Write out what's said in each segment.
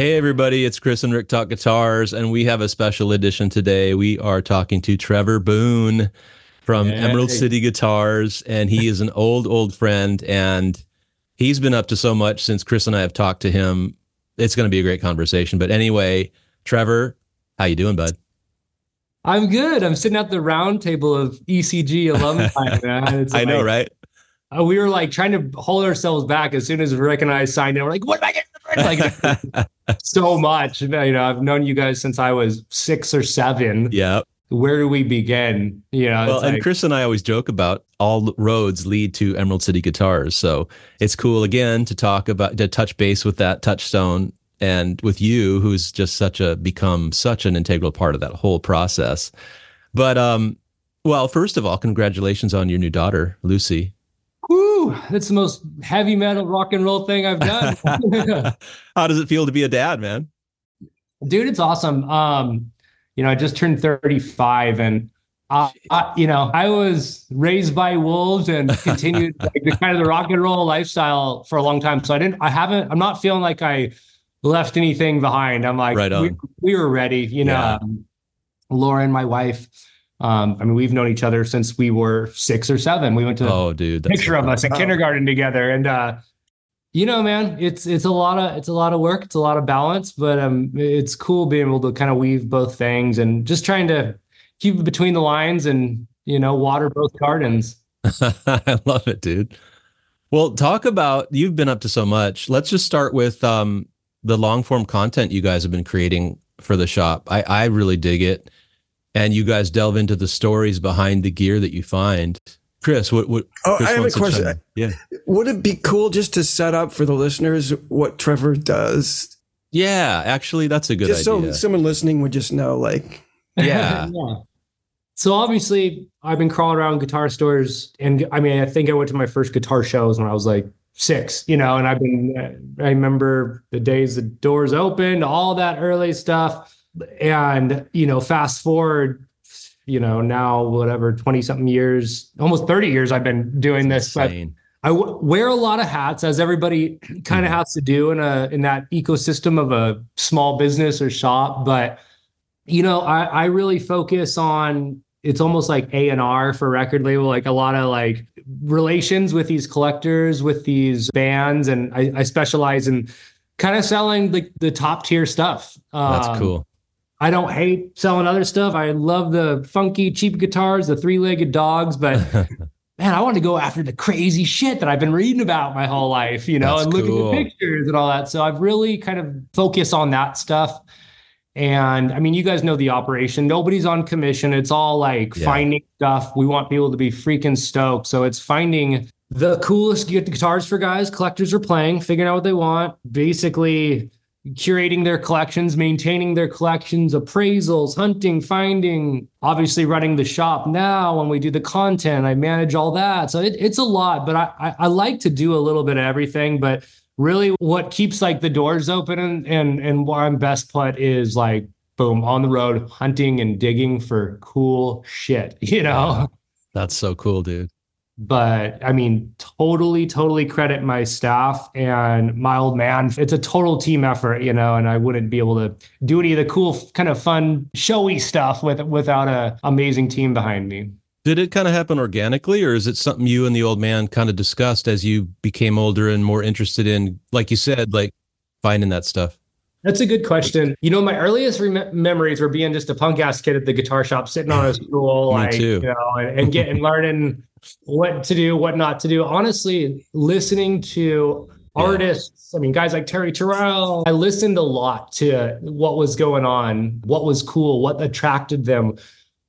Hey, everybody, it's Chris and Rick Talk Guitars, and we have a special edition today. We are talking to Trevor Boone from Hey. Emerald City Guitars, and he is an old, old friend, and he's been up to so much since Chris and I have talked to him. It's going to be a great conversation. But anyway, Trevor, how you doing, bud? I'm good. I'm sitting at the round table of ECG alumni, man. It's I know, right? uh, we were like trying to hold ourselves back as soon as Rick and I signed in. We're like, what am I getting? Like so much. You know, I've known you guys since I was six or seven. yeah. Where do we begin? You know, Well, and like, Chris and I always joke about all roads lead to Emerald City Guitars. So it's cool again to talk about to touch base with that touchstone and with you, who's just such a become such an integral part of that whole process. But um, well, first of all, congratulations on your new daughter, Lucy. Whew, that's the most heavy metal rock and roll thing I've done. How does it feel to be a dad, man? dude it's awesome um you know i just turned 35 and uh, I, you know i was raised by wolves and continued like the kind of the rock and roll lifestyle for a long time so i didn't i haven't i'm not feeling like i left anything behind i'm like Right we, we were ready you know Yeah. um, lauren my wife um i mean we've known each other since we were six or seven we went to Oh, dude, that's picture of us in Wow. kindergarten together and uh you know man it's it's a lot of it's a lot of work it's a lot of balance but um it's cool being able to kind of weave both things and just trying to keep it between the lines and you know water both gardens I love it, dude. Well, talk about you've been up to so much. Let's just start with um, the long form content you guys have been creating for the shop. I, I really dig it, and you guys delve into the stories behind the gear that you find. Chris, what? what Oh, Chris I have a wants to chime question. in. Yeah, Would it be cool just to set up for the listeners what Trevor does? yeah. Actually, that's a good just idea. so someone listening would just know, like, Yeah. So obviously, I've been crawling around guitar stores, and I mean, I think I went to my first guitar shows when I was like six, you know, and I've been. I remember the days the doors opened, all that early stuff, and you know, fast forward, you know, now whatever twenty something years, almost thirty years, I've been doing this, but Insane. I w- wear a lot of hats, as everybody kind of has to do in a in that ecosystem of a small business or shop. But you know, I, I really focus on it's almost like A and R for record label, like a lot of like relations with these collectors, with these bands, and I, I specialize in kind of selling the the top tier stuff. That's Um, cool. I don't hate selling other stuff. I love the funky cheap guitars, the three legged dogs, but man, I want to go after the crazy shit that I've been reading about my whole life, you know, That's and looking cool. at pictures and all that. So I've really kind of focused on that stuff. And I mean, you guys know the operation. Nobody's on commission. It's all like Yeah. finding stuff. We want people to be freaking stoked. So it's finding the coolest guitars for guys. Collectors are playing, figuring out what they want, basically curating their collections, maintaining their collections, appraisals, hunting, finding, obviously running the shop now when we do the content. I manage all that. So it, it's a lot, but I, I, I like to do a little bit of everything. But really what keeps like the doors open and and, and where I'm best put is like boom, on the road, hunting and digging for cool shit, you know? That's so cool, dude. But I mean, totally, totally credit my staff and my old man. It's a total team effort, you know, and I wouldn't be able to do any of the cool, kind of fun, showy stuff with without a amazing team behind me. Did it kind of happen organically, or is it something you and the old man kind of discussed as you became older and more interested in, like you said, like finding that stuff? That's a good question. You know, my earliest rem- memories were being just a punk ass kid at the guitar shop, sitting on a stool, like too. you know, and, and getting learning what to do, what not to do. Honestly, listening to Yeah. artists, I mean, guys like Terry Terrell, I listened a lot to what was going on, what was cool, what attracted them.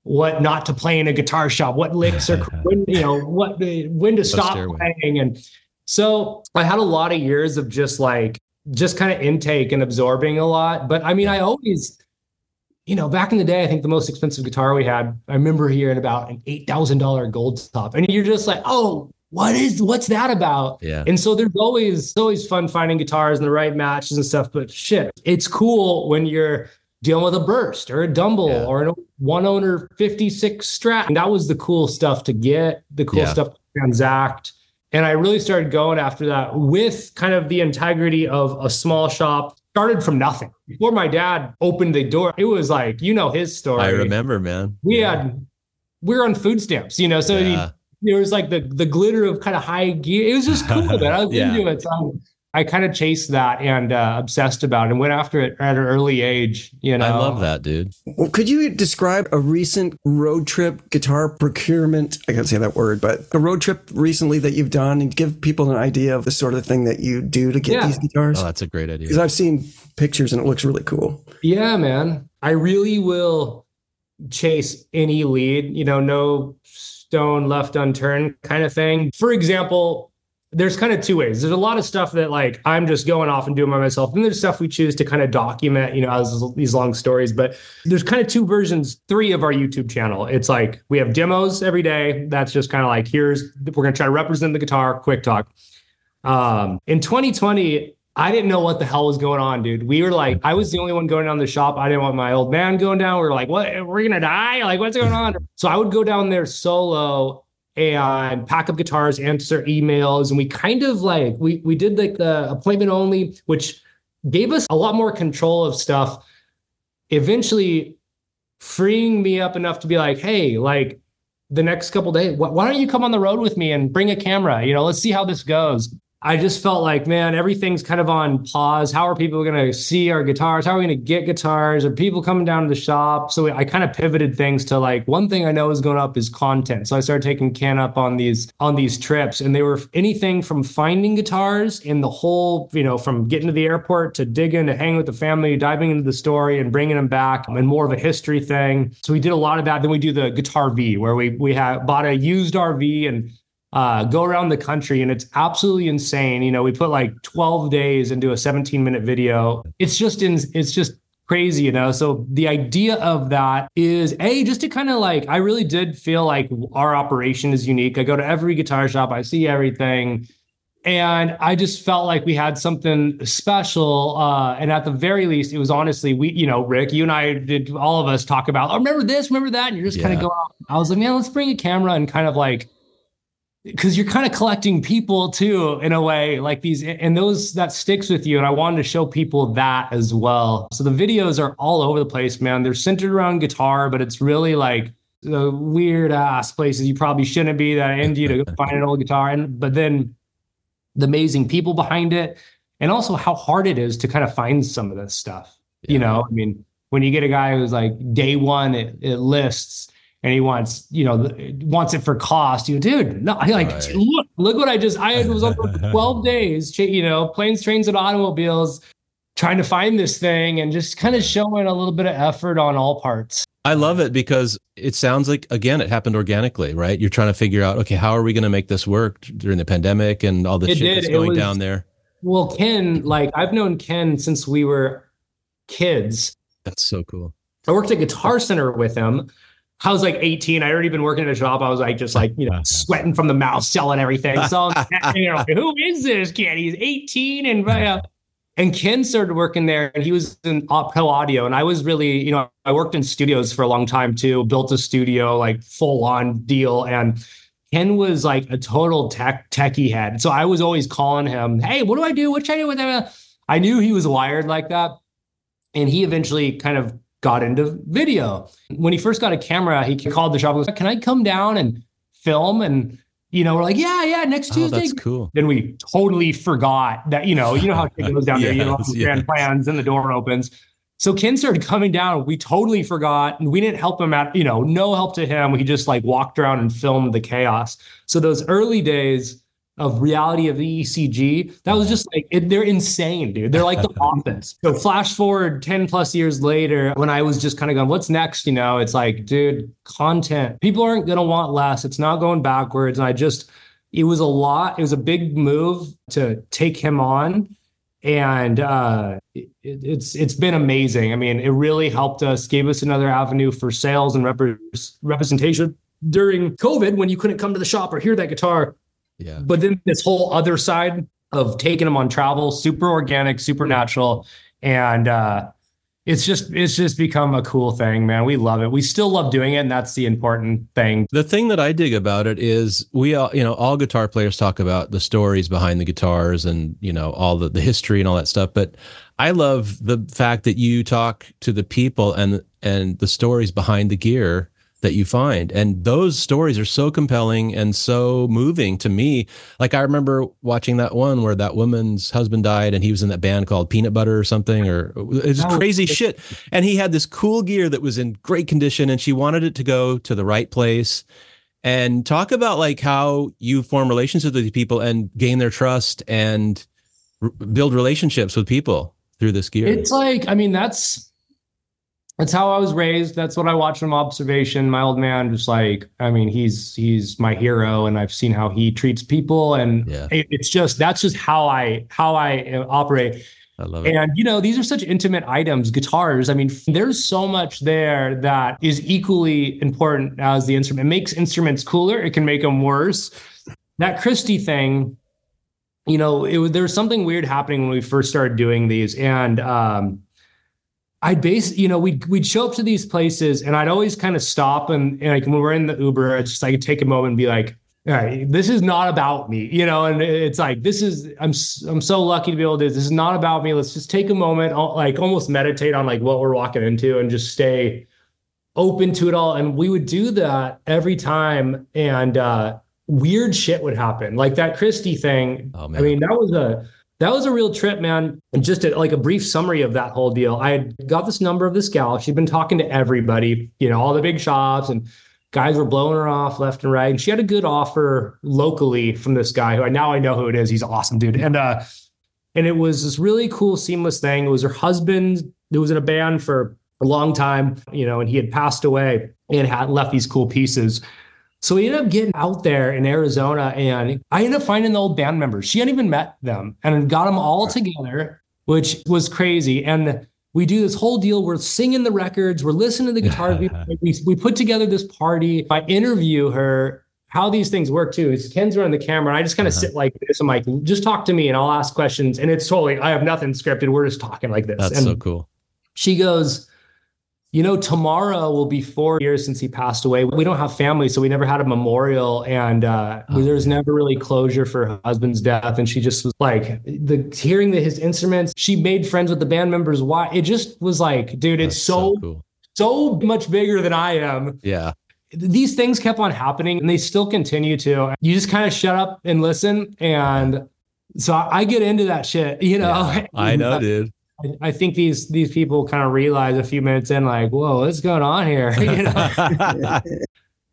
What not to play in a guitar shop? What licks are when you know what when to stop playing? And so I had a lot of years of just like just kind of intake and absorbing a lot. But I mean, I always, you know, back in the day, I think the most expensive guitar we had, I remember hearing about an eight thousand dollar gold top, and you're just like, oh, what is what's that about? Yeah. And so there's always it's always fun finding guitars and the right matches and stuff. But shit, it's cool when you're dealing with a burst or a dumble Yeah. or a one owner 56 strat. And that was the cool stuff to get, the cool Yeah. stuff to transact. And I really started going after that with kind of the integrity of a small shop started from nothing. Before my dad opened the door, it was like, you know, his story. I remember, man. We had, we were on food stamps, you know, so Yeah. he, there was like the the glitter of kind of high gear. It was just cool, man. I was Yeah. into it. So I kind of chased that and uh, obsessed about it and went after it at an early age. You know, I love that, dude. Well, could you describe a recent road trip guitar procurement? I can't say that word, but a road trip recently that you've done and give people an idea of the sort of thing that you do to get Yeah. these guitars? Oh, that's a great idea. Because I've seen pictures and it looks really cool. Yeah, man. I really will chase any lead, you know, no stone left unturned kind of thing. For example, there's kind of two ways. There's a lot of stuff that like I'm just going off and doing by myself. And there's stuff we choose to kind of document, you know, as these long stories. But there's kind of two versions, three of our YouTube channel. It's like we have demos every day. That's just kind of like here's we're gonna try to represent the guitar, quick talk. Um, in 2020, I didn't know what the hell was going on, dude. We were like, I was the only one going down the shop. I didn't want my old man going down. We were like, what? We're gonna die? Like, what's going on? So I would go down there solo and pack up guitars, answer emails, and we kind of like we we did like the appointment only, which gave us a lot more control of stuff. Eventually, freeing me up enough to be like, hey, like the next couple days, wh- why don't you come on the road with me and bring a camera? You know, let's see how this goes. I just felt like, man, everything's kind of on pause. How are people going to see our guitars? How are we going to get guitars? Are people coming down to the shop? So I kind of pivoted things to like one thing I know is going up is content. So I started taking Ken up on these on these trips, and they were anything from finding guitars in the whole, you know, from getting to the airport to digging to hanging with the family, diving into the story and bringing them back, and more of a history thing. So we did a lot of that. Then we do the Guitar V, where we we have bought a used RV and uh, go around the country and it's absolutely insane. You know, we put like 12 days into a 17 minute video. It's just in, it's just crazy, you know. So the idea of that is a just to kind of like I really did feel like our operation is unique. I go to every guitar shop, I see everything. And I just felt like we had something special. Uh, and at the very least, it was honestly, we, you know, Rick, you and I did all of us talk about, oh, remember this, remember that. And you're just kind of going, I was like, man, let's bring a camera and kind of like because you're kind of collecting people too in a way like these and those that sticks with you and i wanted to show people that as well. So the videos are all over the place man. They're centered around guitar but it's really like the weird ass places. You probably shouldn't be that into you to find an old guitar and but then the amazing people behind it and also how hard it is to kind of find some of this stuff you know? I mean when you get a guy who's like day one it, it lists and he wants you know wants it for cost you dude no i like Right. look look what i just i was on for 12 days you know planes trains and automobiles trying to find this thing and just kind of showing a little bit of effort on all parts I love it because it sounds like again it happened organically, right? You're trying to figure out okay, how are we going to make this work during the pandemic and all the shit did. that's going was- down there. well ken like i've known ken since we were kids That's so cool. I worked at Guitar Center with him. I was like 18. I'd already been working at a shop. I was like, just like, you know, sweating from the mouth, selling everything. So, you know, who is this kid? He's 18. And, uh, and Ken started working there and he was in pro audio. And I was really, you know, I worked in studios for a long time too, built a studio, like full on deal. And Ken was like a total tech techie head. So I was always calling him, Hey, what do I do? What should I do with that? I knew he was wired like that. And he eventually kind of got into video. When he first got a camera, he called the shop and goes, Can I come down and film? And, you know, we're like, Yeah, yeah, next Oh, Tuesday. that's cool. Then we totally forgot that, you know, you know how it goes down there, you know, Yes, grand plans and the door opens. So Ken started coming down. We totally forgot and we didn't help him out, you know, no help to him. We just like walked around and filmed the chaos. So those early days of reality of the ECG, that was just like, it, they're insane, dude. They're like the office. So flash forward 10 plus years later, when I was just kind of going, what's next? You know, it's like, dude, content. People aren't going to want less. It's not going backwards. And I just, it was a lot. It was a big move to take him on and uh, it, it's it's been amazing. I mean, it really helped us, gave us another avenue for sales and repre- representation during COVID when you couldn't come to the shop or hear that guitar. Yeah. But then this whole other side of taking them on travel, super organic, super natural, and uh, it's just it's just become a cool thing, man. We love it. We still love doing it, and that's the important thing. The thing that I dig about it is we all, you know, all guitar players talk about the stories behind the guitars and you know all the the history and all that stuff. But I love the fact that you talk to the people and and the stories behind the gear that you find. And those stories are so compelling and so moving to me. Like I remember watching that one where that woman's husband died and he was in that band called Peanut Butter or something or it's oh, crazy shit. And he had this cool gear that was in great condition and she wanted it to go to the right place. And talk about like how you form relationships with these people and gain their trust and r- build relationships with people through this gear. It's like, I mean, that's that's how I was raised. That's what I watched from observation. My old man, just like, I mean, he's he's my hero, and I've seen how he treats people, and yeah. it, it's just that's just how I how I uh, operate. I love it. And you know, these are such intimate items, guitars. I mean, there's so much there that is equally important as the instrument. It makes instruments cooler. It can make them worse. That Christie thing, you know, it was there was something weird happening when we first started doing these, and um, I'd base, you know, we'd we'd show up to these places and I'd always kind of stop and, and like when we're in the Uber, it's just like take a moment and be like, all right, this is not about me, you know, and it's like this is I'm I'm so lucky to be able to this. This is not about me. Let's just take a moment, like almost meditate on like what we're walking into and just stay open to it all. And we would do that every time and uh weird shit would happen. Like that Christie thing. Oh, I mean, that was a that was a real trip, man. And just a, like a brief summary of that whole deal. I had got this number of this gal. She'd been talking to everybody, you know, all the big shops and guys were blowing her off left and right. And she had a good offer locally from this guy who I now I know who it is. He's awesome, dude. And uh and it was this really cool, seamless thing. It was her husband who was in a band for a long time, you know, and he had passed away and had left these cool pieces. So we ended up getting out there in Arizona and I ended up finding the old band members. She hadn't even met them and got them all together, which was crazy. And we do this whole deal. We're singing the records, we're listening to the guitar. we, we put together this party. I interview her how these things work too is Ken's running the camera and I just kind of uh-huh. sit like this. I'm like, just talk to me and I'll ask questions. And it's totally, I have nothing scripted. We're just talking like this. That's and so cool. She goes, you know, tomorrow will be four years since he passed away. We don't have family, so we never had a memorial, and uh, oh, there was never really closure for her husband's death. And she just was like, the hearing that his instruments. She made friends with the band members. Why? It just was like, dude, it's so so, cool. so much bigger than I am. Yeah. These things kept on happening, and they still continue to. You just kind of shut up and listen, and so I get into that shit. You know, yeah, I know, dude. I think these these people kind of realize a few minutes in, like, whoa, what's going on here? you know.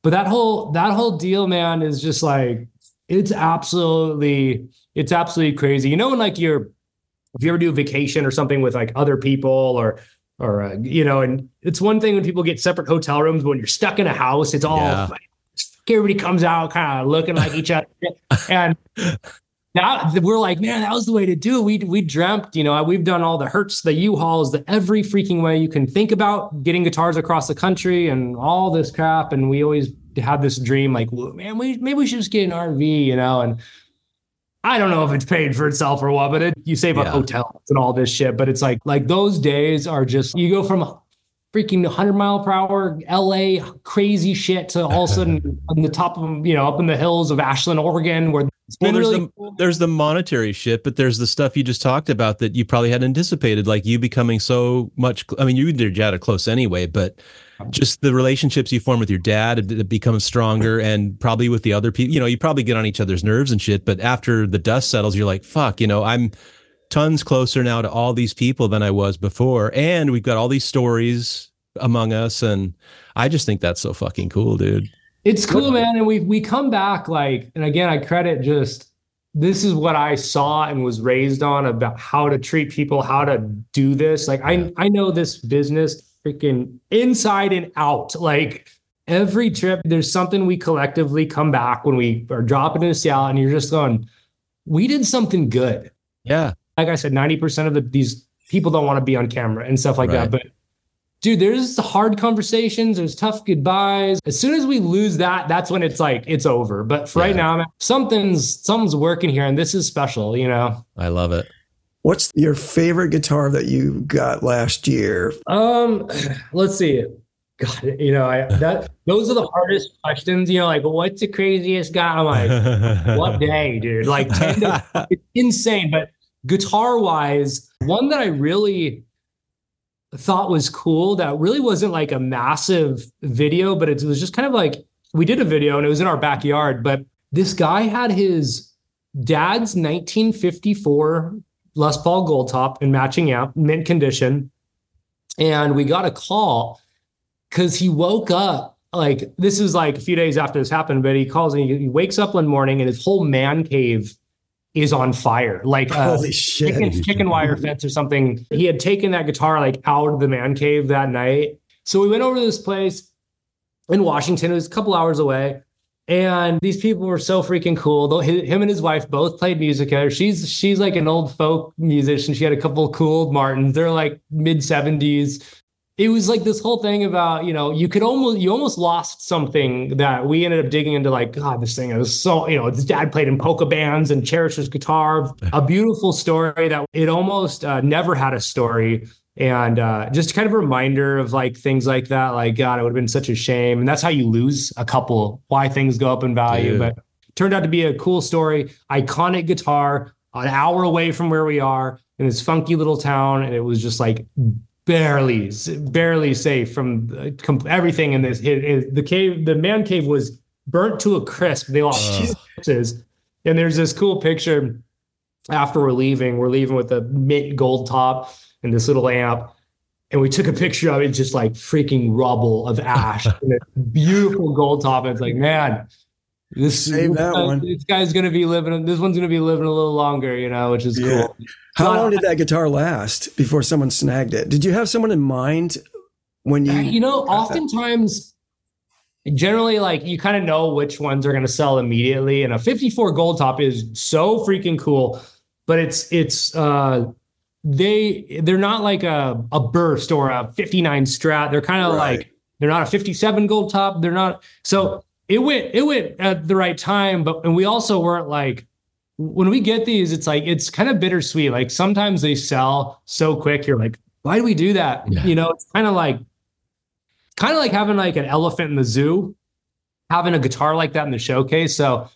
but that whole that whole deal, man, is just like it's absolutely it's absolutely crazy. You know, when like you're if you ever do a vacation or something with like other people or or uh, you know, and it's one thing when people get separate hotel rooms, but when you're stuck in a house, it's all yeah. everybody comes out kind of looking like each other, and that we're like, man, that was the way to do it. We we dreamt, you know, we've done all the Hertz, the U-Hauls, the every freaking way you can think about getting guitars across the country and all this crap. And we always had this dream, like, man, we maybe we should just get an RV, you know, and I don't know if it's paid for itself or what, but it, you save up yeah. hotels and all this shit. But it's like like those days are just you go from freaking 100 mile per hour LA crazy shit to all of a sudden on the top of you know up in the hills of Ashland, Oregon, where well, there's really the cool. there's the monetary shit, but there's the stuff you just talked about that you probably hadn't anticipated, like you becoming so much. I mean, you and your dad are close anyway, but just the relationships you form with your dad it becomes stronger, and probably with the other people. You know, you probably get on each other's nerves and shit, but after the dust settles, you're like, fuck, you know, I'm tons closer now to all these people than I was before, and we've got all these stories among us, and I just think that's so fucking cool, dude. It's cool, man. And we we come back like, and again, I credit just this is what I saw and was raised on about how to treat people, how to do this. Like I I know this business freaking inside and out. Like every trip, there's something we collectively come back when we are dropping into Seattle, and you're just going, we did something good. Yeah. Like I said, 90% of the, these people don't want to be on camera and stuff like right. that. But dude, there's hard conversations, there's tough goodbyes. As soon as we lose that, that's when it's like it's over. But for yeah. right now, something's something's working here, and this is special, you know. I love it. What's your favorite guitar that you got last year? Um, let's see. God, you know, I that those are the hardest questions. You know, like what's the craziest guy? I'm like, what day, dude? Like, it's insane. But guitar wise, one that I really thought was cool that really wasn't like a massive video, but it was just kind of like we did a video and it was in our backyard. But this guy had his dad's 1954 Les Paul Gold Top in matching amp, mint condition. And we got a call because he woke up like this is like a few days after this happened, but he calls and he, he wakes up one morning and his whole man cave is on fire. Like uh, holy shit, chicken, chicken wire fence or something. He had taken that guitar like out of the man cave that night. So we went over to this place in Washington. It was a couple hours away. And these people were so freaking cool. Though him and his wife both played music. She's she's like an old folk musician. She had a couple cool Martins. They're like mid seventies. It was like this whole thing about you know you could almost you almost lost something that we ended up digging into. Like God, this thing is so you know his dad played in polka bands and cherished his guitar. A beautiful story that it almost uh, never had a story and uh, just kind of a reminder of like things like that like god it would have been such a shame and that's how you lose a couple why things go up in value but turned out to be a cool story iconic guitar an hour away from where we are in this funky little town and it was just like barely barely safe from everything in this it, it, the cave the man cave was burnt to a crisp they lost two pieces and there's this cool picture after we're leaving we're leaving with a mint gold top and this little amp. And we took a picture of it, just like freaking rubble of ash and a beautiful gold top. And it's like, man, this, Save that guy, one. this guy's gonna be living. This one's gonna be living a little longer, you know, which is yeah. cool. How long did that guitar last before someone snagged it? Did you have someone in mind when you? You know, oftentimes, that? generally, like you kind of know which ones are gonna sell immediately, and a 54 gold top is so freaking cool. But it's it's uh they they're not like a a burst or a 59 strat. They're kind of right. like they're not a 57 gold top. They're not so it went it went at the right time, but and we also weren't like when we get these, it's like it's kind of bittersweet. Like sometimes they sell so quick, you're like, why do we do that? Yeah. You know, it's kind of like kind of like having like an elephant in the zoo, having a guitar like that in the showcase. So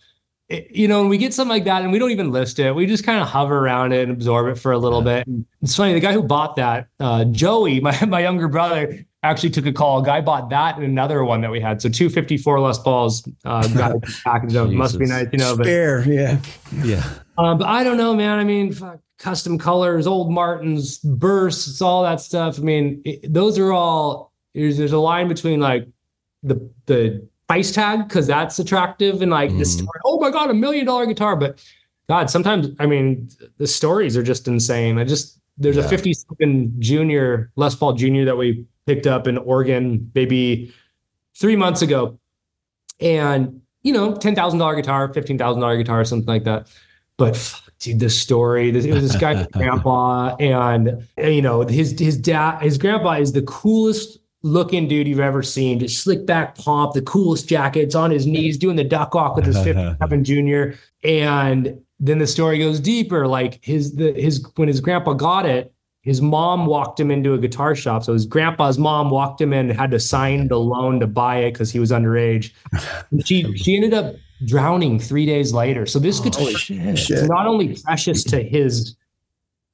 you know, when we get something like that and we don't even list it, we just kind of hover around it and absorb it for a little bit. And it's funny, the guy who bought that, uh, Joey, my, my younger brother, actually took a call. A guy bought that and another one that we had. So 254 Les Pauls uh, got it packaged up. Must be nice, you know. But, Spare, yeah. Yeah. Um, but I don't know, man. I mean, fuck, custom colors, old Martins, bursts, all that stuff. I mean, it, those are all, there's, there's a line between like the, the, price tag because that's attractive and like mm. this story, oh my god a million dollar guitar but god sometimes i mean the stories are just insane i just there's yeah. a 57 junior les paul junior that we picked up in oregon maybe three months ago and you know $10000 guitar $15000 guitar something like that but fuck, dude, the story. This, it was this guy, grandpa, and you know his his dad, his grandpa is the coolest looking dude you've ever seen. Just slick back pomp, the coolest jackets on his knees, doing the duck walk with his 57 junior. And then the story goes deeper. Like his the his when his grandpa got it, his mom walked him into a guitar shop. So his grandpa's mom walked him in, had to sign the loan to buy it because he was underage. She she ended up drowning three days later. So this guitar is not only precious to his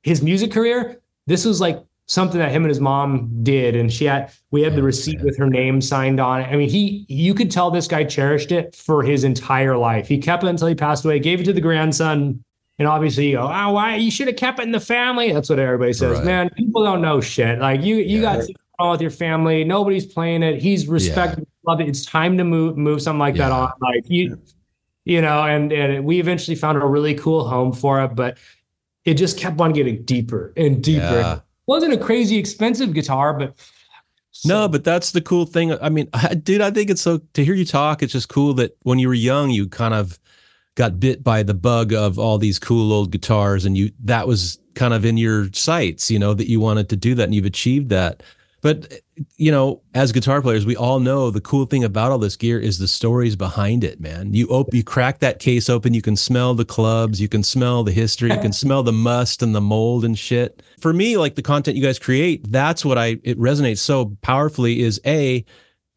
his music career. This was like something that him and his mom did and she had we had the oh, receipt with her name signed on it i mean he you could tell this guy cherished it for his entire life he kept it until he passed away gave it to the grandson and obviously you go oh why you should have kept it in the family that's what everybody says right. man people don't know shit like you you yeah. got on with your family nobody's playing it he's respected yeah. love it it's time to move move something like yeah. that on like you you know and and we eventually found a really cool home for it but it just kept on getting deeper and deeper It wasn't a crazy expensive guitar, but so. No, but that's the cool thing. I mean, I, dude, I think it's so to hear you talk. It's just cool that when you were young, you kind of got bit by the bug of all these cool old guitars, and you that was kind of in your sights, you know, that you wanted to do that, and you've achieved that. But you know, as guitar players, we all know the cool thing about all this gear is the stories behind it, man. You open, you crack that case open, you can smell the clubs, you can smell the history, you can smell the must and the mold and shit. For me, like the content you guys create, that's what I it resonates so powerfully is a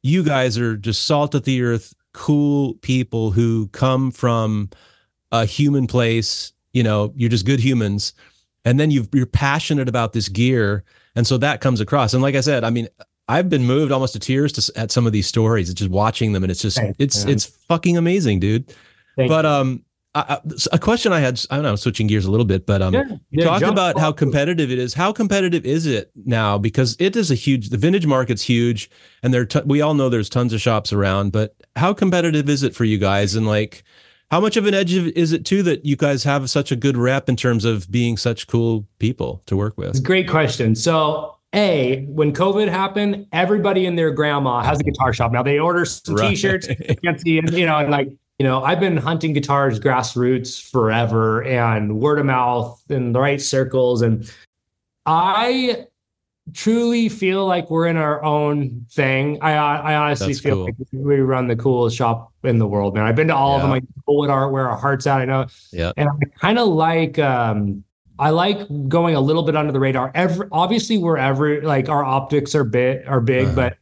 you guys are just salt of the earth, cool people who come from a human place, you know, you're just good humans. And then you you're passionate about this gear and so that comes across. And like I said, I mean, I've been moved almost to tears to, at some of these stories. It's just watching them, and it's just Thanks, it's man. it's fucking amazing, dude. Thank but um, I, a question I had, I don't know, switching gears a little bit, but um, yeah, yeah, talk about how competitive it is. How competitive is it now? Because it is a huge, the vintage market's huge, and there, t- we all know there's tons of shops around. But how competitive is it for you guys? And like, how much of an edge is it too that you guys have such a good rep in terms of being such cool people to work with? It's a great question. So, a when COVID happened, everybody and their grandma has a guitar shop now. They order some right. T-shirts, you know, and like you know, I've been hunting guitars grassroots forever, and word of mouth in the right circles, and I truly feel like we're in our own thing. I I honestly That's feel cool. like we run the coolest shop in the world, man. I've been to all yeah. of them. I Like bullet art, where our hearts at. I know. Yeah. And I kind of like um I like going a little bit under the radar. Every obviously wherever like our optics are bit are big, uh-huh. but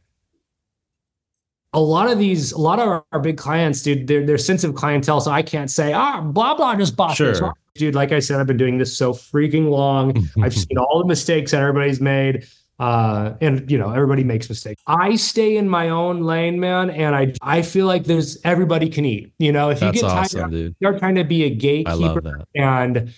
a lot of these, a lot of our, our, big clients, dude, they're they're sensitive clientele. So I can't say, ah, blah blah just bought sure. this. Dude, like I said, I've been doing this so freaking long. I've seen all the mistakes that everybody's made. Uh, and you know, everybody makes mistakes. I stay in my own lane, man, and I I feel like there's everybody can eat. You know, if That's you get awesome, tired, dude. you're trying to be a gatekeeper, and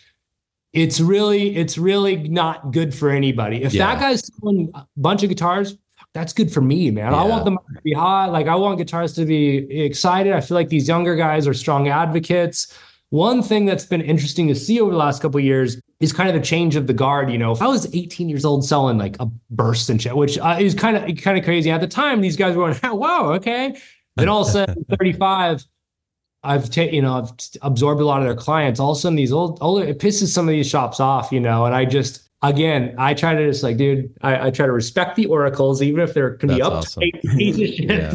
it's really it's really not good for anybody. If yeah. that guy's selling a bunch of guitars, that's good for me, man. Yeah. I want them to be hot. Like I want guitars to be excited. I feel like these younger guys are strong advocates. One thing that's been interesting to see over the last couple years is kind of the change of the guard. You know, if I was 18 years old selling like a burst and shit, which uh, is kind of kind of crazy at the time, these guys were going, "Wow, okay." Then all of a sudden, 35, I've taken, you know, I've absorbed a lot of their clients. All of a sudden, these old, older, it pisses some of these shops off, you know. And I just, again, I try to just like, dude, I, I try to respect the oracles, even if they're can be up awesome. yeah.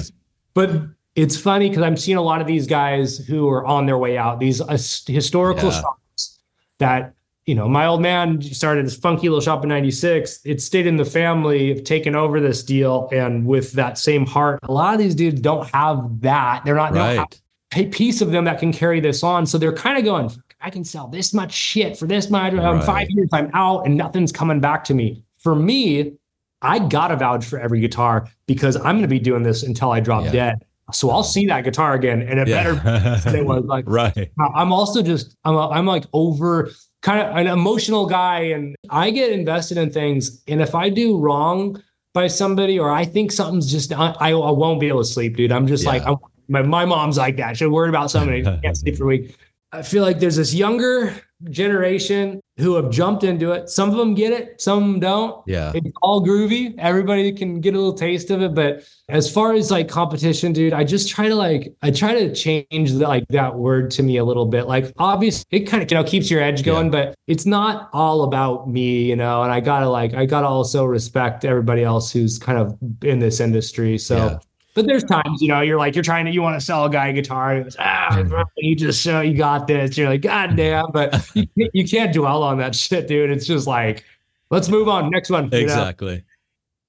But it's funny because I'm seeing a lot of these guys who are on their way out, these uh, historical yeah. shops that, you know, my old man started this funky little shop in 96. It stayed in the family, have taken over this deal. And with that same heart, a lot of these dudes don't have that. They're not, right. Have a piece of them that can carry this on. So they're kind of going, I can sell this much shit for this much. Um, right. Five years, I'm out and nothing's coming back to me. For me, I gotta vouch for every guitar because I'm going to be doing this until I drop yeah. dead. So I'll see that guitar again, and it yeah. better it was like right. I'm also just I'm a, I'm like over kind of an emotional guy, and I get invested in things. And if I do wrong by somebody, or I think something's just I, I won't be able to sleep, dude. I'm just yeah. like I'm, my my mom's like that. She's worried about something. can't sleep for a week. I feel like there's this younger generation who have jumped into it. Some of them get it, some don't. Yeah. It's all groovy. Everybody can get a little taste of it. But as far as like competition, dude, I just try to like, I try to change the, like that word to me a little bit. Like, obviously, it kind of, you know, keeps your edge going, yeah. but it's not all about me, you know, and I gotta like, I gotta also respect everybody else who's kind of in this industry. So, yeah. But there's times, you know, you're like, you're trying to, you want to sell a guy a guitar. And goes, ah, you just show you got this. You're like, God damn. But you, you can't dwell on that shit, dude. It's just like, let's move on. Next one. Exactly. Know?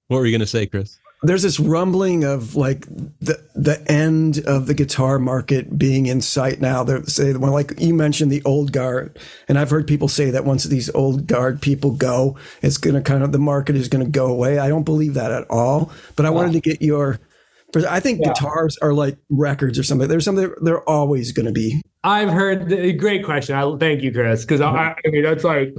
What were you going to say, Chris? There's this rumbling of like the the end of the guitar market being in sight now. They say well, like you mentioned the old guard, and I've heard people say that once these old guard people go, it's gonna kind of the market is gonna go away. I don't believe that at all. But I wow. wanted to get your I think yeah. guitars are like records or something. There's something they're always going to be. I've heard the, great question. I thank you, Chris, because I, I mean that's like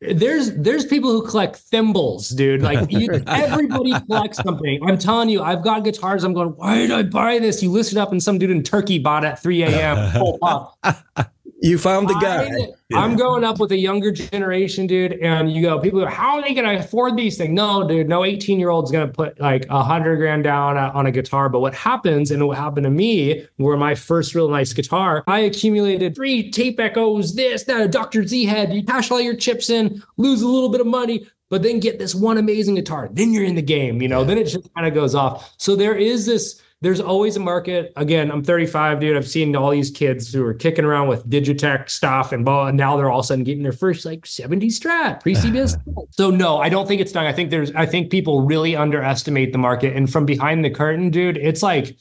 there's there's people who collect thimbles, dude. Like you, everybody collects something. I'm telling you, I've got guitars. I'm going, why did I buy this? You list it up, and some dude in Turkey bought it at 3 a.m. You found the guy. I, am going up with a younger generation, dude. And you go, people go, how are they going to afford these things? No, dude, no 18 year old's going to put like a hundred grand down on a guitar. But what happens, and what happened to me, were my first real nice guitar, I accumulated three tape echoes, this, that, a Dr. Z head. You cash all your chips in, lose a little bit of money, but then get this one amazing guitar. Then you're in the game, you know, yeah. then it just kind of goes off. So there is this, there's always a market. Again, I'm 35, dude. I've seen all these kids who are kicking around with Digitech stuff and, blah, and now they're all of a sudden getting their first like 70 strat, pre CBS. so no, I don't think it's done. I think there's, I think people really underestimate the market. And from behind the curtain, dude, it's like,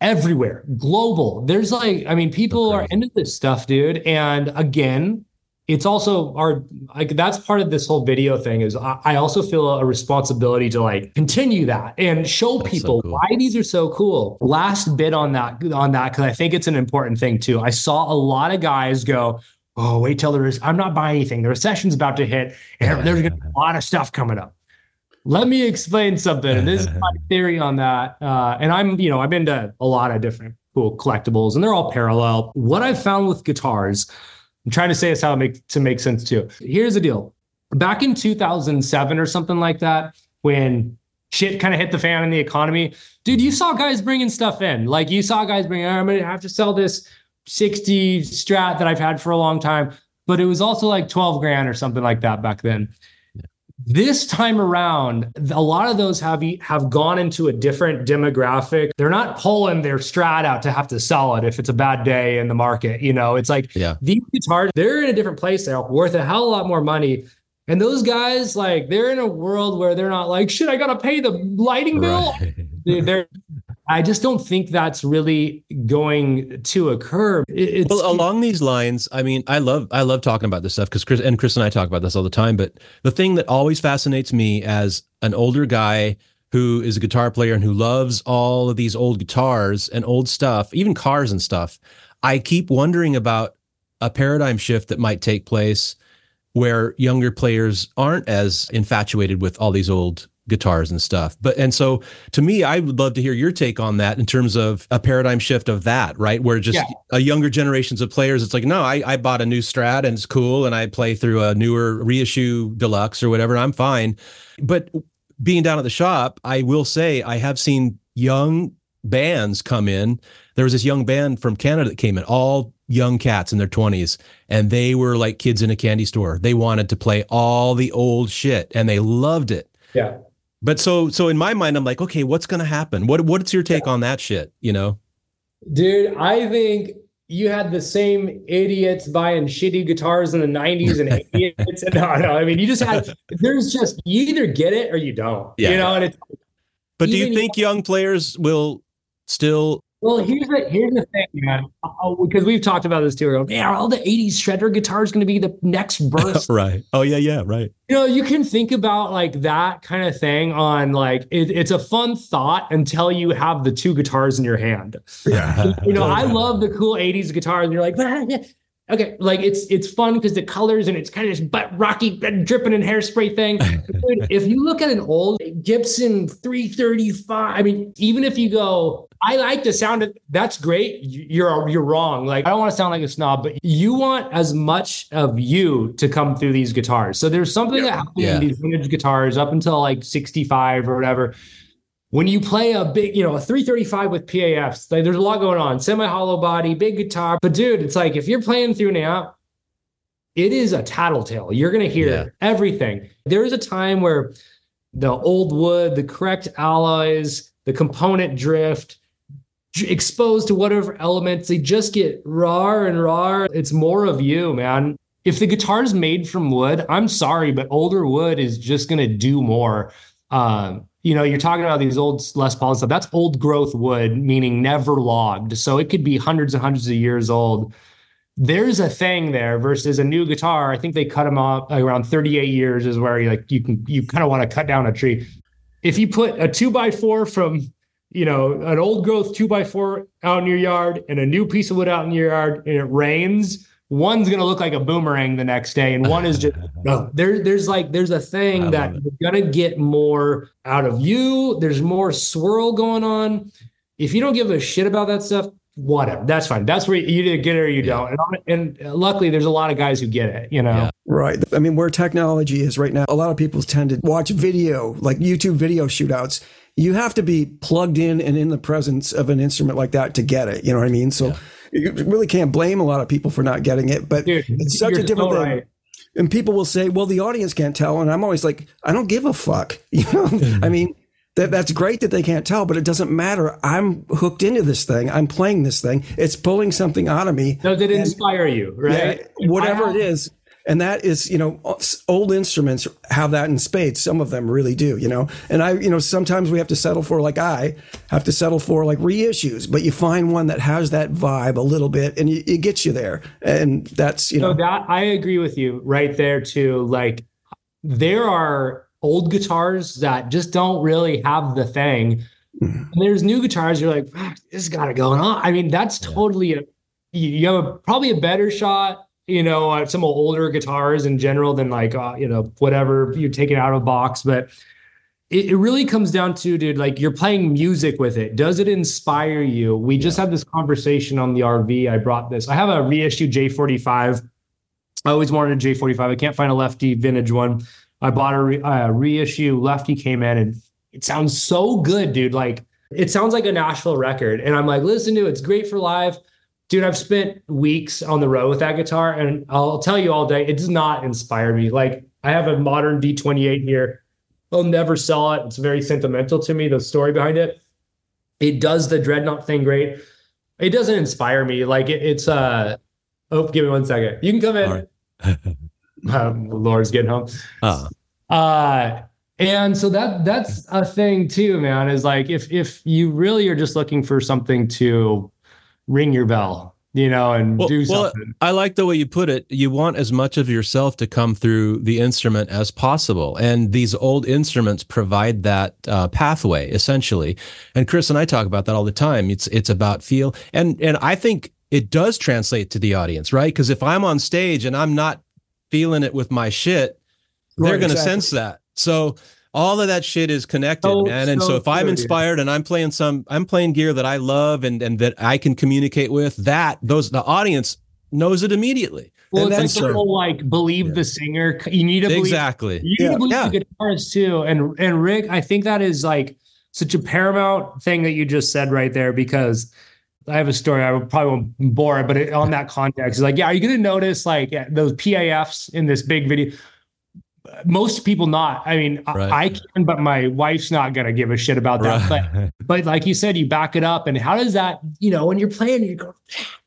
everywhere, global. There's like, I mean, people are into this stuff, dude. And again, it's also our like that's part of this whole video thing is I, I also feel a responsibility to like continue that and show that's people so cool. why these are so cool. Last bit on that on that because I think it's an important thing too. I saw a lot of guys go, oh wait till there is I'm not buying anything. The recession's about to hit and there's gonna be a lot of stuff coming up. Let me explain something. And this is my theory on that. Uh, and I'm, you know, I've been to a lot of different cool collectibles and they're all parallel. What I've found with guitars I'm trying to say this how it make to make sense too. Here's the deal. Back in 2007 or something like that, when shit kind of hit the fan in the economy, dude, you saw guys bringing stuff in. Like you saw guys bringing, I'm gonna have to sell this 60 Strat that I've had for a long time, but it was also like 12 grand or something like that back then. This time around, a lot of those have have gone into a different demographic. They're not pulling their strat out to have to sell it if it's a bad day in the market. You know, it's like yeah. these guitars, they're in a different place. They're worth a hell of a lot more money. And those guys, like, they're in a world where they're not like, shit, I gotta pay the lighting bill. Right. They're I just don't think that's really going to occur. It's, well, along these lines, I mean, I love I love talking about this stuff because Chris and Chris and I talk about this all the time. But the thing that always fascinates me as an older guy who is a guitar player and who loves all of these old guitars and old stuff, even cars and stuff, I keep wondering about a paradigm shift that might take place where younger players aren't as infatuated with all these old guitars and stuff. But and so to me, I would love to hear your take on that in terms of a paradigm shift of that, right? Where just yeah. a younger generations of players, it's like, no, I, I bought a new Strat and it's cool, and I play through a newer reissue deluxe or whatever, and I'm fine. But being down at the shop, I will say I have seen young bands come in. There was this young band from Canada that came in, all young cats in their 20s, and they were like kids in a candy store. They wanted to play all the old shit and they loved it. Yeah. But so so in my mind, I'm like, okay, what's gonna happen? What what's your take on that shit? You know, dude, I think you had the same idiots buying shitty guitars in the 90s and 80s. no, no, I mean, you just had there's just you either get it or you don't. Yeah. You know, and it's but do you think young players will still well, here's the here's the thing, man. Uh, uh, because we've talked about this too. Man, are all the '80s shredder guitars going to be the next burst? right. Oh yeah, yeah, right. You know, you can think about like that kind of thing on like it, it's a fun thought until you have the two guitars in your hand. Yeah. you know, I love the cool '80s guitars, and you're like, okay, like it's it's fun because the colors and it's kind of this butt rocky, dripping in hairspray thing. if you look at an old Gibson 335, I mean, even if you go I like the sound of that's great. You're you're wrong. Like I don't want to sound like a snob, but you want as much of you to come through these guitars. So there's something yeah. that happens yeah. in these vintage guitars up until like 65 or whatever. When you play a big, you know, a 335 with PAFs, like there's a lot going on. Semi-hollow body, big guitar. But dude, it's like if you're playing through an amp, it is a tattletale. You're gonna hear yeah. everything. There is a time where the old wood, the correct alloys, the component drift, exposed to whatever elements, they just get raw and raw. It's more of you, man. If the guitar is made from wood, I'm sorry, but older wood is just going to do more. Um, you know, you're talking about these old Les Paul stuff. That's old growth wood, meaning never logged. So it could be hundreds and hundreds of years old. There's a thing there versus a new guitar. I think they cut them off around 38 years is where you like you can you kind of want to cut down a tree. If you put a two by four from you know, an old growth two by four out in your yard and a new piece of wood out in your yard and it rains, one's gonna look like a boomerang the next day, and one is just no. There, there's like there's a thing that you're gonna get more out of you. There's more swirl going on. If you don't give a shit about that stuff, whatever. That's fine. That's where you either get it or you yeah. don't. And, and, luckily, there's a lot of guys who get it. You know, yeah. right? I mean, where technology is right now, a lot of people tend to watch video, like YouTube video shootouts you have to be plugged in and in the presence of an instrument like that to get it. You know what I mean? So yeah. You really can't blame a lot of people for not getting it, but Dude, it's such a different so thing. Right. and people will say, "Well, the audience can't tell," and I'm always like, "I don't give a fuck." You know, I mm-hmm. mean, that that's great that they can't tell, but it doesn't matter. I'm hooked into this thing. I'm playing this thing. It's pulling something out of me. Does it inspire you, right? Yeah, whatever it is. And that is, you know, old instruments have that in spades. Some of them really do, you know. And I, you know, sometimes we have to settle for, like I have to settle for, like reissues. But you find one that has that vibe a little bit, and it gets you there. And that's, you know, so that I agree with you right there too. Like there are old guitars that just don't really have the thing. Mm-hmm. And there's new guitars. You're like, this got it going on. I mean, that's totally a, you have a, probably a better shot you know, uh, some older guitars in general than like, uh, you know, whatever you take it out of a box. But it, it, really comes down to, dude, like you're playing music with it. Does it inspire you? We yeah. just had this conversation on the RV. I brought this. I have a reissue J45. I always wanted a J45. I can't find a lefty vintage one. I bought a, re- a reissue. Lefty came in and it sounds so good, dude. Like it sounds like a Nashville record. And I'm like, listen to it. It's great for live dude, I've spent weeks on the road with that guitar, and I'll tell you all day, it does not inspire me. Like I have a modern D28 here. I'll never sell it. It's very sentimental to me, the story behind it. It does the dreadnought thing great. It doesn't inspire me. Like it, it's uh oh, give me one second. You can come in. Right. um, Laura's getting home. Uh. uh and so that that's a thing too, man, is like if if you really are just looking for something to ring your bell you know, and well, do something. Well, I like the way you put it. You want as much of yourself to come through the instrument as possible. And these old instruments provide that uh, pathway essentially. And Chris and I talk about that all the time. It's, it's about feel. And, and I think it does translate to the audience, right? Because if I'm on stage and I'm not feeling it with my shit, right, they're going to exactly. sense that. So all of that shit is connected, oh, man. And so, so if I'm inspired and I'm playing some, I'm playing gear that I love and and that I can communicate with, that those the audience knows it immediately. Well, and it's like the whole like believe yeah. the singer. You need to believe, exactly. You need yeah. to believe yeah. the guitarist too. And and Rick, I think that is like such a paramount thing that you just said right there because. I have a story. I probably won't bore it, but it, on that context, it's like, yeah, are you going to notice like those PAFs in this big video? Most people not. I mean, right. I, I, can, but my wife's not gonna give a shit about that. Right. But, but like you said, you back it up, and how does that? You know, when you're playing, you go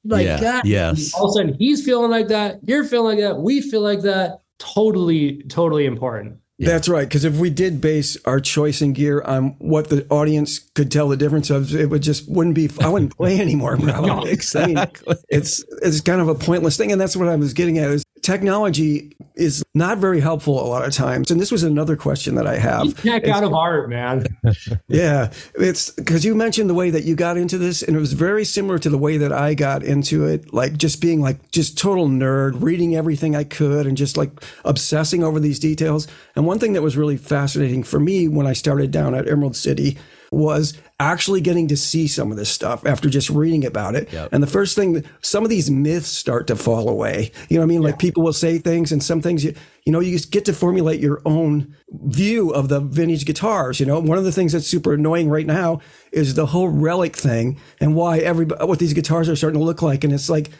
like yeah. that. Yes. All of a sudden, he's feeling like that. You're feeling like that. We feel like that. Totally, totally important. Yeah. That's right. Because if we did base our choice in gear on what the audience could tell the difference of, it would just wouldn't be. I wouldn't play anymore. no, exactly. I mean, it's it's kind of a pointless thing, and that's what I was getting at. Is technology is not very helpful a lot of times. And this was another question that I have. Tech out of art, man. yeah. It's because you mentioned the way that you got into this, and it was very similar to the way that I got into it. Like just being like just total nerd, reading everything I could and just like obsessing over these details. And one thing that was really fascinating for me when I started down at Emerald City was actually getting to see some of this stuff after just reading about it. Yep. And the first thing, some of these myths start to fall away. You know what I mean? Yeah. Like people will say things and some things you, you know, you just get to formulate your own view of the vintage guitars. You know, one of the things that's super annoying right now is the whole relic thing and why everybody, what these guitars are starting to look like. And it's like,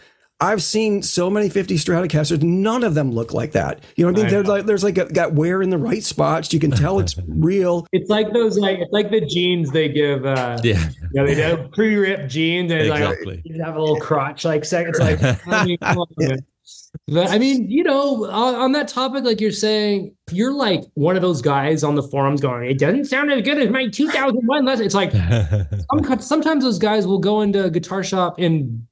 I've seen so many 50 Stratocasters, none of them look like that. You know what I mean? There's like there's like a, got wear in the right spots. You can tell it's real. It's like those like it's like the jeans they give. uh Yeah, you know, they do pre-ripped jeans. And exactly. like you have a little crotch like second. It's like I mean, yeah. But I mean, you know, on, on, that topic, like you're saying, you're like one of those guys on the forums going, "It doesn't sound as good as my 2001." It's like sometimes those guys will go into a guitar shop in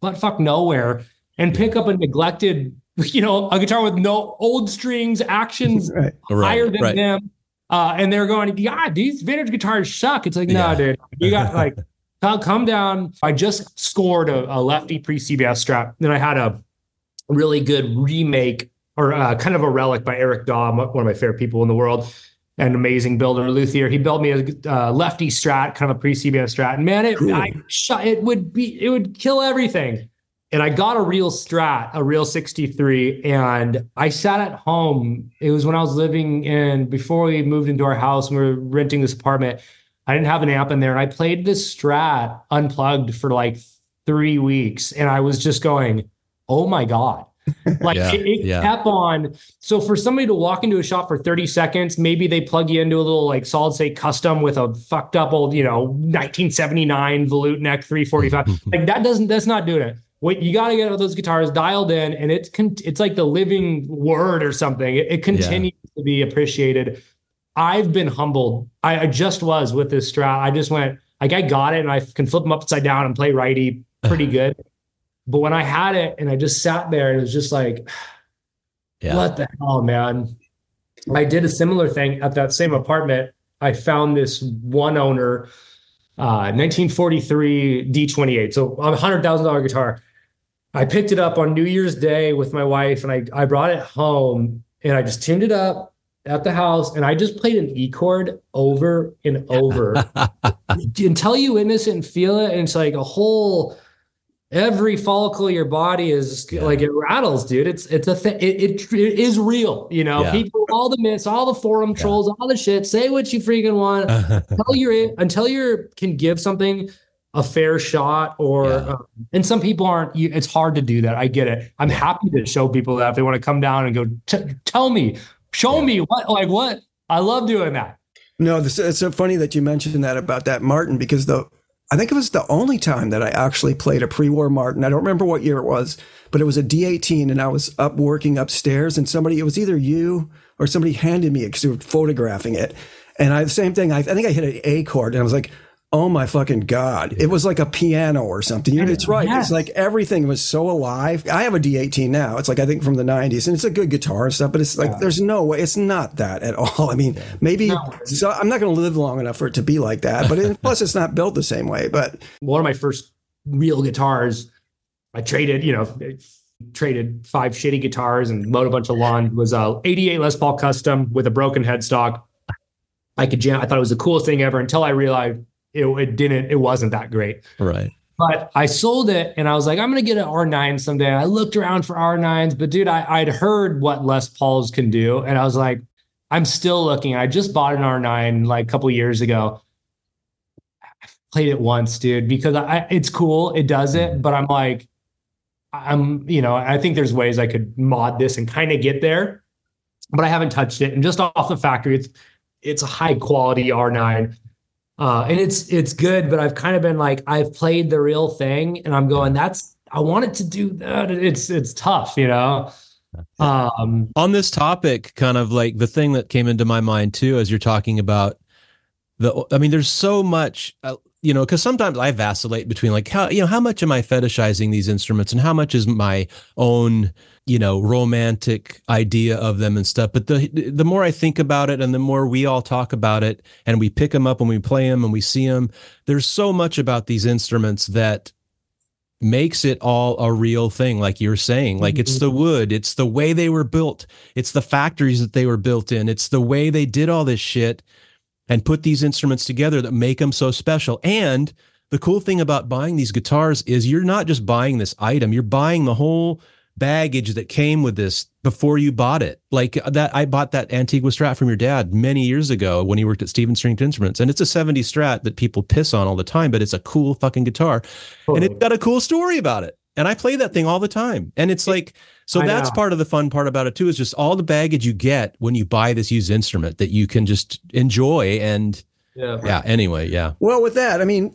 butt fuck nowhere and pick up a neglected, you know, a guitar with no old strings, actions right. higher right. than right. them. Uh, and they're going, God, these vintage guitars suck. It's like, no, yeah. dude, you got like, come down. I just scored a, a lefty pre CBS strat. Then I had a really good remake or uh, kind of a relic by Eric Daw, one of my favorite people in the world an amazing builder, Luthier. He built me a uh, lefty strat, kind of a pre-CBS strat. And man, it cool. I it would be it would kill everything. And I got a real strat, a real 63, and I sat at home. It was when I was living in before we moved into our house and we were renting this apartment. I didn't have an amp in there, and I played this strat unplugged for like three weeks, and I was just going, "Oh my god!" Like Yeah, it, it yeah. kept on. So for somebody to walk into a shop for 30 seconds, maybe they plug you into a little like solid state custom with a fucked up old, you know, 1979 Volute neck 345. like that doesn't, that's not doing it. What you got to get those guitars dialed in, and it's con- it's like the living word or something. It, it continues to be appreciated. I've been humbled. I, I just was with this Strat. I just went like I got it, and I can flip them upside down and play righty pretty good. But when I had it, and I just sat there, and it was just like, Yeah. what the hell, man? I did a similar thing at that same apartment. I found this one owner, uh, 1943 D28, so a hundred thousand dollar guitar. I picked it up on New Year's Day with my wife, and I I brought it home, and I just tuned it up at the house, and I just played an E chord over and over until you witness it and feel it, and it's like a whole every follicle of your body is Yeah. like it rattles, dude. It's it's a thing. It, it it is real, you know. Yeah. People, all the myths, all the forum Yeah. trolls, all the shit. Say what you freaking want. until you're until you can give something a fair shot, or Yeah. um, and some people aren't. You, it's hard to do that. I get it. I'm happy to show people that if they want to come down and go, "T- tell me, show Yeah. me what like what. I love doing that. No, this, it's so funny that you mentioned that about that Martin because the I think it was the only time that I actually played a pre-war Martin. I don't remember what year it was, but it was a D18, and I was up working upstairs, and somebody it was either you or somebody handed me it because they were photographing it, and I the same thing. I, I think I hit an A chord, and I was like. Oh my fucking god! It was like a piano or something. You- It's right. Yes. It's like everything was so alive. I have a D18 now. It's like I think from the 90s, and it's a good guitar and stuff. But it's like there's no way. It's not that at all. I mean, maybe No. so I'm not going to live long enough for it to be like that. But it, plus, it's not built the same way. But one of my first real guitars, I traded, you know, traded five shitty guitars and mowed a bunch of lawn. Was a 88 Les Paul Custom with a broken headstock. I could jam. I thought it was the coolest thing ever until I realized it, it didn't. It wasn't that great. right. But I sold it and I was like, I'm gonna get an R9 someday. I looked around for R9s, but dude, I, I'd heard what Les Pauls can do, and I was like, I'm still looking. I just bought an R9 like a couple years ago. I played it once, dude, because I it's cool, it does it, mm-hmm. but I'm like, I'm you know, I think there's ways I could mod this and kind of get there, but I haven't touched it. And just off the factory, it's it's a high quality R9. Uh, and it's it's good, but I've kind of been like I've played the real thing, and I'm going. That's I wanted to do that. It's it's tough, you know. Um, on this topic kind of like the thing that came into my mind too as you're talking about the i mean there's so much uh, you know because sometimes i vacillate between like how you know how much am i fetishizing these instruments and how much is my own you know romantic idea of them and stuff. But the the more i think about it and the more we all talk about it and we pick them up and we play them and we see them there's so much about these instruments that makes it all a real thing like you're saying. Like it's the mm-hmm. wood it's the way they were built it's the factories that they were built in it's the way they did all this shit and put these instruments together that make them so special. And the cool thing about buying these guitars is you're not just buying this item you're buying the whole baggage that came with this before you bought it. Like uh, that i bought that antigua strat from your dad many years ago when he worked at steven stringed instruments. And it's a 70 strat that people piss on all the time but it's a cool fucking guitar. And it's got a cool story about it. And I play that thing all the time. And it's like, so I that's know. part of the fun part about it too, is just all the baggage you get when you buy this used instrument that you can just enjoy. And yeah. yeah, anyway, yeah. well, with that, I mean,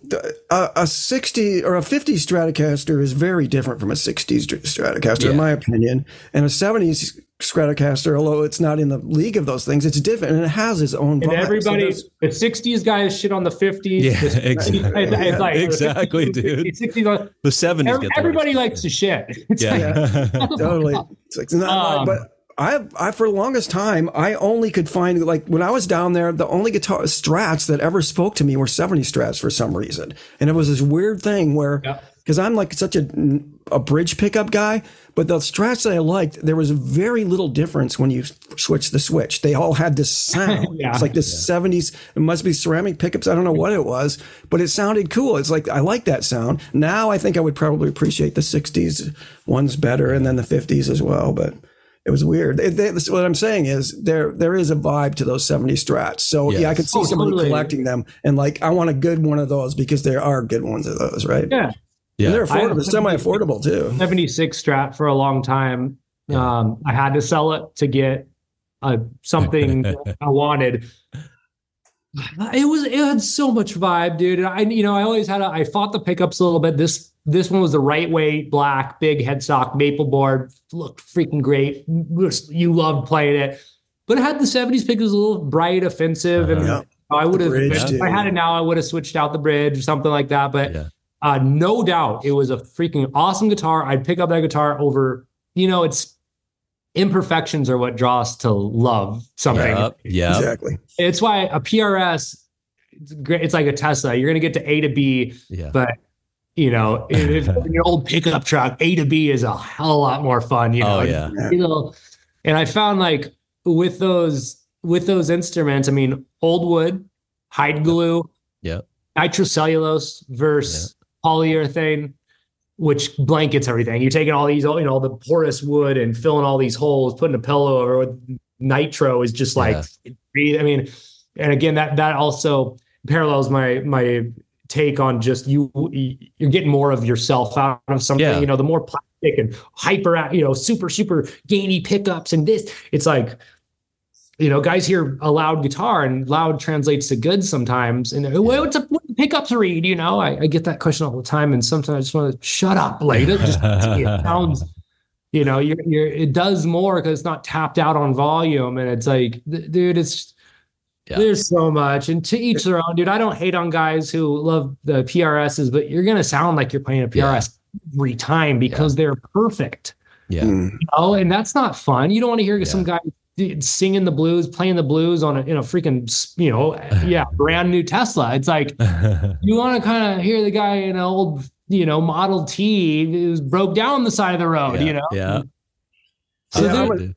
a, a 60 or a 50 Stratocaster is very different from a 60s Stratocaster, Yeah. in my opinion, and a 70s Stratocaster, although it's not in the league of those things, it's different and it has its own. And vibe. Everybody, there's- the '60s guys shit on the '50s. Yeah, the exactly. 60s, it's- it's like- Exactly, dude. 60s, The 70s every- get everybody worst. likes to shit. It's like, Yeah. totally. It's like, not Um, but I, I, for the longest time, I only could find, like, when I was down there, the only guitar strats that ever spoke to me were 70 strats for some reason. And it was this weird thing where, Yeah. Because I'm like such a, a bridge pickup guy, but the strats that I liked, there was very little difference when you switch the switch. They all had this sound. Yeah. It's like this 70s, it must be ceramic pickups. I don't know what it was, but it sounded cool. It's like, I like that sound. Now I think I would probably appreciate the 60s ones better and then the 50s as well. But it was weird. It, they, this, what I'm saying is there there is a vibe to those 70 strats. So yeah, I Yes. could see Oh, somebody totally. collecting them and like I want a good one of those because there are good ones of those, right? yeah. And they're affordable, semi affordable too. 76 strat for a long time. Yeah. Um, I had to sell it to get uh, something I wanted. It was it had so much vibe, dude. And I you know I always had a I fought the pickups a little bit. This this one was the right weight, black, big headstock maple board, looked freaking great. You loved playing it, but it had the '70s pickups a little bright, offensive, and Yeah. I would have if I had it now, I would have switched out the bridge or something like that. But Yeah. Uh, no doubt, it was a freaking awesome guitar. I'd pick up that guitar over. You know, it's imperfections are what draw us to love something. Yeah, Yep. Exactly. It's why a PRS, it's great. It's like a Tesla. You're going to get to A to B, Yeah. but you know, if, if your old pickup truck, A to B is a hell of a lot more fun. You know, Oh, yeah. You know, and I found like with those with those instruments, I mean, old wood, hide glue, Yeah. nitrocellulose versus polyurethane, which blankets everything. You're taking all these, you know, the porous wood and filling all these holes, putting a pillow over with nitro is just like, I mean, and again, that that also parallels my my take on just you you're getting more of yourself out of something. Yeah. You know, the more plastic and hyper, you know, super super gainy pickups and this, it's like you know, guys hear a loud guitar and loud translates to good sometimes. And well, what's a what do pickups read? You know, I, I get that question all the time, and sometimes I just want to shut up. Like it just it sounds, you know, you're you're it does more because it's not tapped out on volume, and it's like, th- dude, it's Yeah. there's so much, and to each their own, dude. I don't hate on guys who love the PRSs, but you're gonna sound like you're playing a Yeah. PRS every time because they're perfect. Yeah. Mm. Oh, and that's not fun. You don't want to hear Yeah. some guy singing the blues, playing the blues on a in a freaking you know yeah brand new Tesla. It's like you want to kind of hear the guy in an old you know Model T who's broke down the side of the road. yeah. You know, Yeah. So Yeah, there- I'm a-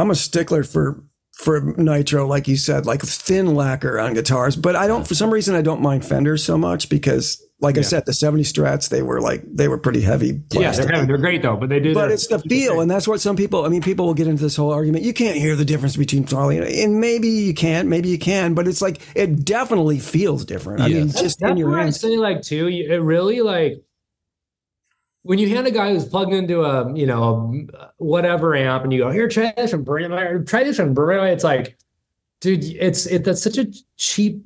I'm a stickler for for nitro, like you said, like thin lacquer on guitars. But I don't, for some reason, I don't mind Fenders so much because, like I said, the '70 Strats they were like they were pretty heavy yeah, they're heavy. they're great though, but they do. but their- it's the feel, and that's what some people. I mean, people will get into this whole argument. You can't hear the difference between Charlie, and maybe you can't, maybe you can, but it's like it definitely feels different. I Yeah. mean, That's- just that's in your what I say like too. It really like when you hand a guy who's plugged into a you know a whatever amp and you go here try this and bring it try this and bring it. It's like, dude, it's it that's such a cheap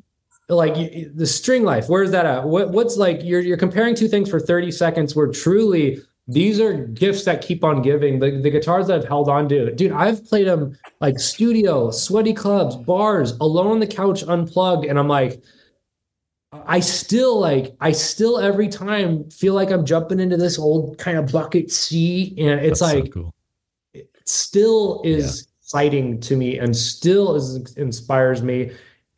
like you- the string life. Where's that at? What what's like you're you're comparing two things for thirty seconds where truly. These are gifts that keep on giving. The, the guitars that I've held on to, dude, I've played them like studio, sweaty clubs, bars, alone on the couch, unplugged, and I'm like, I still like I still every time feel like I'm jumping into this old kind of bucket seat and it's That's so like cool. it still is exciting to me and still is inspires me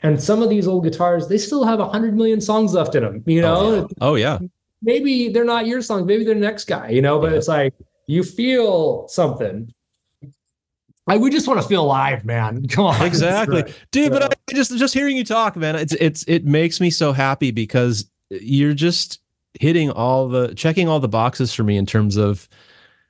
and some of these old guitars they still have a hundred million songs left in them you know Oh, yeah. Oh yeah. maybe they're not your songs maybe they're the next guy you know but Yeah. it's like you feel something I we just want to feel alive man come on exactly dude but Yeah. I just just hearing you talk man it's it's it makes me so happy because you're just hitting all the checking all the boxes for me in terms of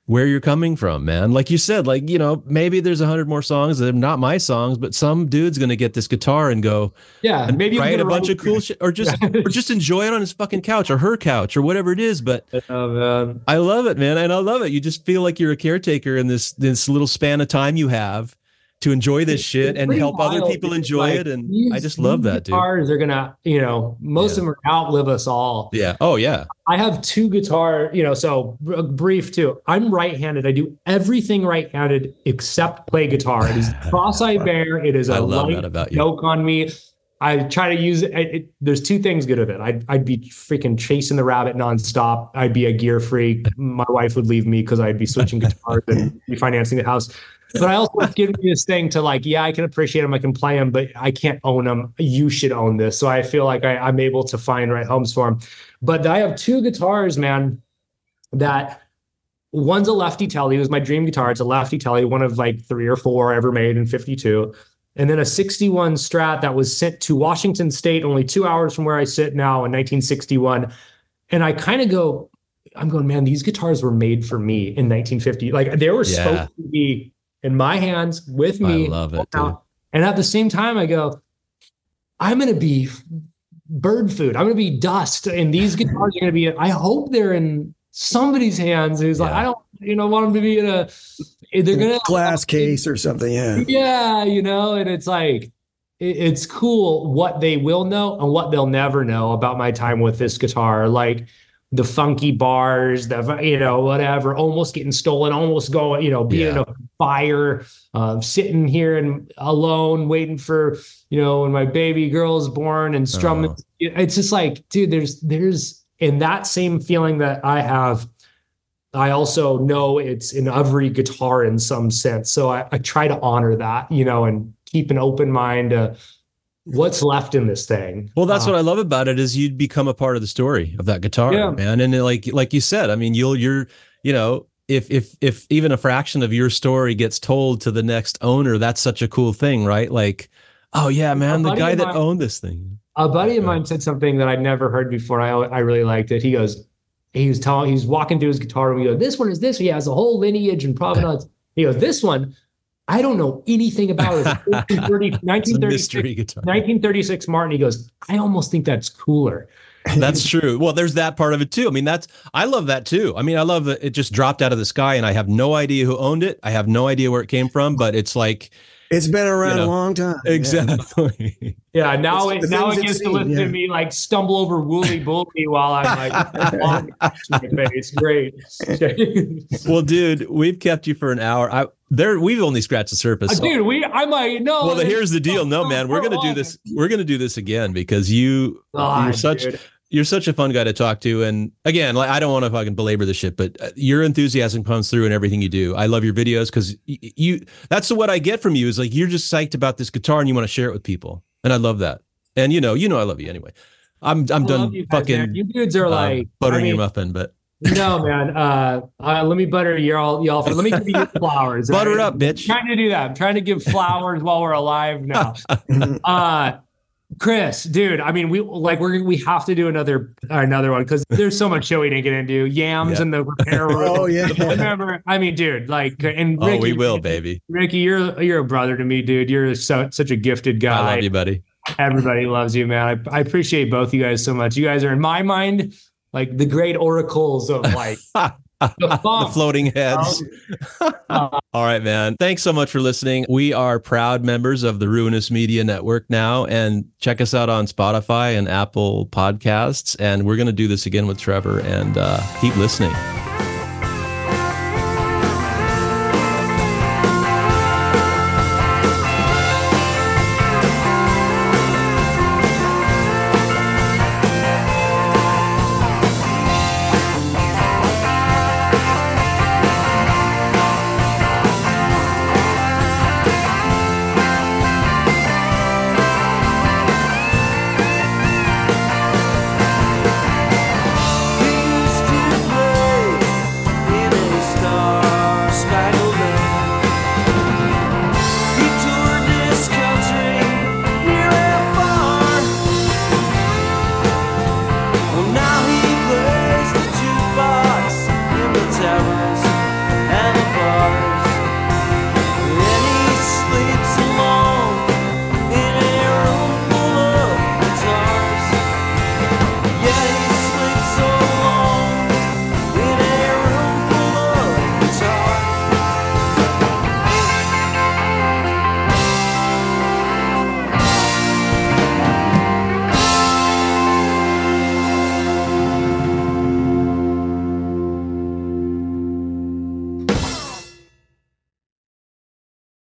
where you're coming from man like you said like you know maybe there's a hundred more songs that are not my songs but some dude's gonna get this guitar and go yeah and maybe write a bunch of cool shit or just or just enjoy it on his fucking couch or her couch or whatever it is but Oh. I love it, man, and I love it. You just feel like you're a caretaker in this this little span of time you have to enjoy this shit and help other people enjoy Like, it, and these- I just love that, dude. Guitars are gonna, you know, most Yeah. of them are outlive us all. Yeah. Oh yeah. I have two guitar, you know, so br- brief too. I'm right-handed. I do everything right-handed except play guitar. It is cross-eye bear. It is a I love light that about you. yoke on me. I try to use it, it. There's two things good of it. I'd, I'd be freaking chasing the rabbit nonstop. I'd be a gear freak. My wife would leave me because I'd be switching guitars and be financing the house. But I also give me this thing to like, yeah, I can appreciate them, I can play them, but I can't own them. You should own this. So I feel like I, I'm able to find right homes for them. But I have two guitars, man, that one's a lefty telly. It was my dream guitar. It's a lefty telly, one of like three or four ever made in 52. And then a 61 Strat that was sent to Washington State, only two hours from where I sit now in 1961. And I kind of go, I'm going, man, these guitars were made for me in 1950. Like they were Yeah. supposed to be in my hands with me. I love it, dude. And at the same time, I go, I'm going to be bird food. I'm going to be dust. And these guitars are going to be, I hope they're in somebody's hands who's like, I don't, you know, want them to be in a, they're gonna glass case or something. Yeah. Yeah, you know, and it's like it, it's cool what they will know and what they'll never know about my time with this guitar. Like the funky bars, the you know whatever, almost getting stolen, almost going, you know, being Yeah. a fire, uh, sitting here and alone, waiting for you know when my baby girl's born and strumming. Oh. It's just like, dude, there's there's in that same feeling that I have. I also know it's in every guitar in some sense, so I, I try to honor that, you know, and keep an open mind to what's left in this thing. Well, that's Uh, what I love about it is you'd become a part of the story of that guitar, Yeah. man. And it, like like you said, I mean, you'll you're you know if if if even a fraction of your story gets told to the next owner, that's such a cool thing, right? Like, oh yeah, man, the guy that mine- owned this thing. A buddy of mine said something that I'd never heard before. I I really liked it. He goes, he was telling, he was walking through his guitar and we go, this one is this. He has a whole lineage and provenance. He goes, this one, I don't know anything about it. 1930, It's a 1936, 1936 Martin. He goes, I almost think that's cooler. That's true. Well, there's that part of it too. I mean, that's I love that too. I mean, I love that it just dropped out of the sky, and I have no idea who owned it. I have no idea where it came from, but it's like It's been around You know, a long time. Exactly. Yeah, now It's it now it gets to seen, listen yeah. to me like stumble over Wooly Bully while I'm like on my. Great. well, dude, we've kept you for an hour. I there we've only scratched the surface. so- Dude, we I might no. well, here's the deal. No, man, we're gonna do this. We're gonna do this again because you God, you're such dude. You're such a fun guy to talk to. And again, like I don't want to fucking belabor the shit, but uh, your enthusiasm comes through in everything you do. I love your videos because you. That's what I get from you is like you're just psyched about this guitar and you want to share it with people, and I love that. And you know, you know, I love you anyway. I'm I'm I done you fucking. You dudes are uh, like buttering I mean, your muffin, but No, man. Uh, uh, let me butter y'all y'all. Let me give you flowers. butter it up, bitch. I'm trying to do that. I'm trying to give flowers while we're alive now. Uh Chris, dude, I mean, we like we're we have to do another another one because there's so much show we didn't get into. Yams Yeah. and the repair room. Oh yeah. Remember, I mean, dude, like, and Oh, we will, baby. Ricky, you're you're a brother to me, dude. You're so, such a gifted guy. I love you, buddy. Everybody loves you, man. I, I appreciate both you guys so much. You guys are in my mind like the great oracles of like the the floating heads. All right, man. Thanks so much for listening. We are proud members of the Ruinous Media Network now, and check us out on Spotify and Apple Podcasts. And we're going to do this again with Trevor and uh, keep listening.